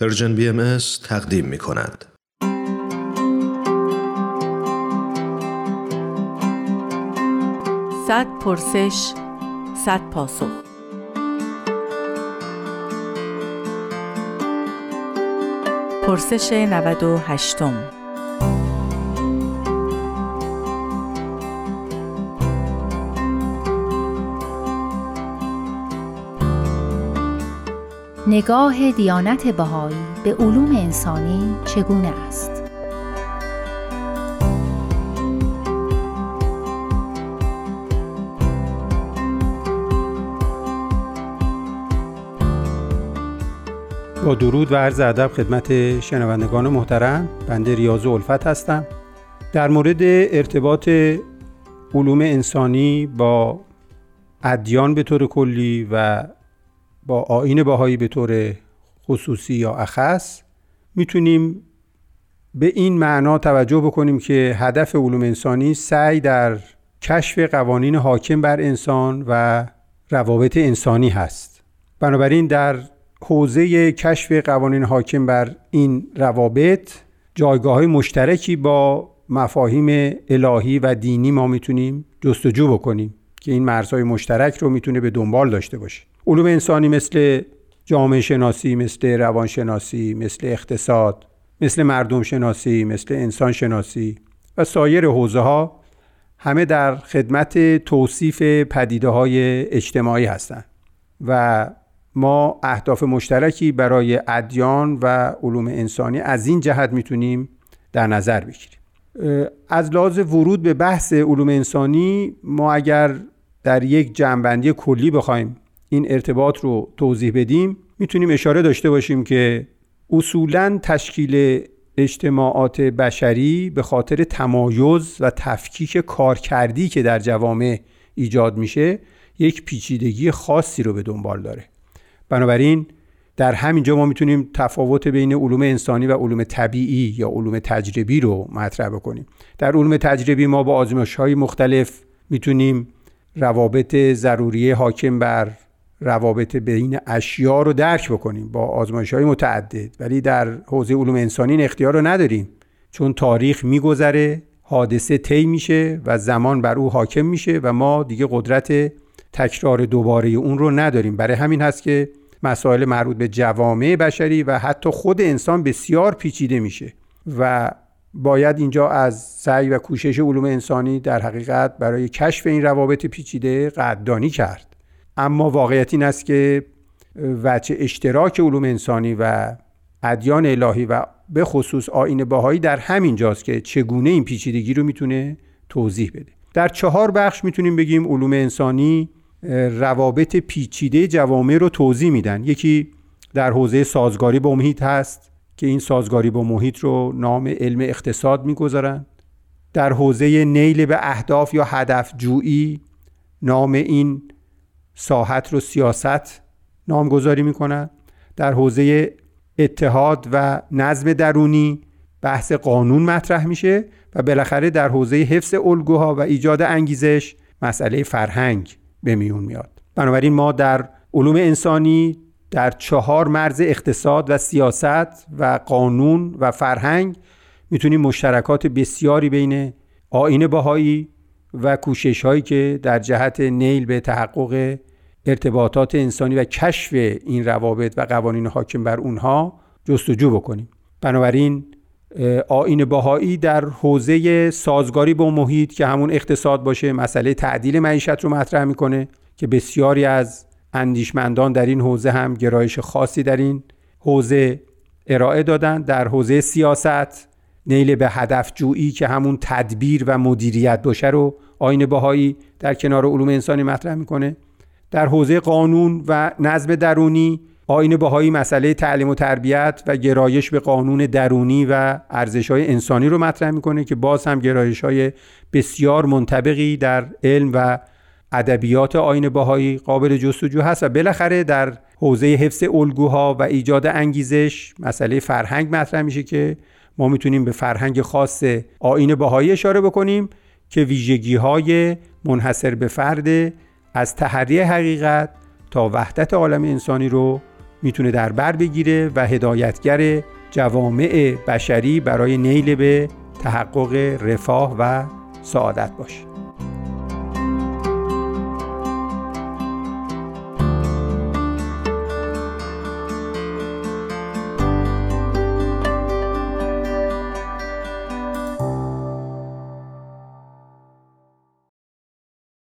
پرژن بی ام تقدیم می کند. صد پرسش صد پاسخ پرسش 98 نگاه دیانت بهایی به علوم انسانی چگونه است؟ با درود و عرض ادب خدمت شنوندگان محترم بنده ریاض الفت هستم در مورد ارتباط علوم انسانی با ادیان به طور کلی و با آین باهایی به طور خصوصی یا اخص می‌تونیم به این معنا توجه بکنیم که هدف علوم انسانی سعی در کشف قوانین حاکم بر انسان و روابط انسانی هست. بنابراین در حوزه کشف قوانین حاکم بر این روابط جایگاه های مشترکی با مفاهیم الهی و دینی ما می‌تونیم جستجو بکنیم. که این مرزهای مشترک رو می‌تونه به دنبال داشته باشه. علوم انسانی مثل جامعه شناسی مثل روانشناسی مثل اقتصاد مثل مردم شناسی مثل انسان شناسی و سایر حوزه ها همه در خدمت توصیف پدیده های اجتماعی هستند و ما اهداف مشترکی برای ادیان و علوم انسانی از این جهت می‌تونیم در نظر بگیریم. از لحاظ ورود به بحث علوم انسانی ما اگر در یک جنبندی کلی بخوایم این ارتباط رو توضیح بدیم می‌تونیم اشاره داشته باشیم که اصولا تشکیل اجتماعات بشری به خاطر تمایز و تفکیک کارکردی که در جوامع ایجاد میشه یک پیچیدگی خاصی رو به دنبال داره. بنابراین در همینجا ما می‌تونیم تفاوت بین علوم انسانی و علوم طبیعی یا علوم تجربی رو مطرح بکنیم. در علوم تجربی ما با آزمایش های مختلف می‌تونیم روابط ضروری حاکم بر روابط بین اشیا رو درک بکنیم با آزمایش های متعدد. ولی در حوزه علوم انسانی این اختیار رو نداریم. چون تاریخ میگذره حادثه طی میشه و زمان بر او حاکم میشه و ما دیگه قدرت تکرار دوباره اون رو نداریم. برای همین هست که مسائل مربوط به جوامع بشری و حتی خود انسان بسیار پیچیده میشه و باید اینجا از سعی و کوشش علوم انسانی در حقیقت برای کشف این روابط پیچیده قدردانی کرد. اما واقعیت این است که وچه اشتراک علوم انسانی و ادیان الهی و به خصوص آین باهایی در همین جاست که چگونه این پیچیدگی رو می‌تونه توضیح بده. در چهار بخش می‌تونیم بگیم علوم انسانی روابط پیچیده جوامع رو توضیح میدن. یکی در حوزه سازگاری با محیط هست که این سازگاری با محیط رو نام علم اقتصاد می‌گذارند در حوزه نیل به اهداف یا هدف جویی نام این ساحت رو سیاست نامگذاری می‌کنند در حوزه اتحاد و نظم درونی بحث قانون مطرح میشه و بالاخره در حوزه حفظ الگوها و ایجاد انگیزش مسئله فرهنگ. به میون میاد. بنابراین ما در علوم انسانی در چهار مرز اقتصاد و سیاست و قانون و فرهنگ می‌تونیم مشترکات بسیاری بین آین باهایی و کوشش هایی که در جهت نیل به تحقق ارتباطات انسانی و کشف این روابط و قوانین حاکم بر اونها جستجو بکنیم. بنابراین آین باهایی در حوزه سازگاری با محیط که همون اقتصاد باشه مسئله تعدیل معیشت رو مطرح می‌کنه که بسیاری از اندیشمندان در این حوزه هم گرایش خاصی در این حوزه ارائه دادن. در حوزه سیاست نیل به هدف جویی که همون تدبیر و مدیریت باشه رو آین باهایی در کنار علوم انسانی مطرح می‌کنه. در حوزه قانون و نظم درونی آین بهایی مسئله تعلیم و تربیت و گرایش به قانون درونی و ارزش های انسانی رو مطرح می‌کنه که باز هم گرایش های بسیار منطبقی در علم و ادبیات آین بهایی قابل جستجو هست و بالاخره در حوزه حفظ الگوها و ایجاد انگیزش مسئله فرهنگ مطرح میشه که ما می‌تونیم به فرهنگ خاص آین بهایی اشاره بکنیم که ویژگی های منحصر به فرد از تحری حقیقت تا وحدت عالم انسانی رو می‌تونه در بر بگیره و هدایتگر جوامع بشری برای نیل به تحقق رفاه و سعادت باشه.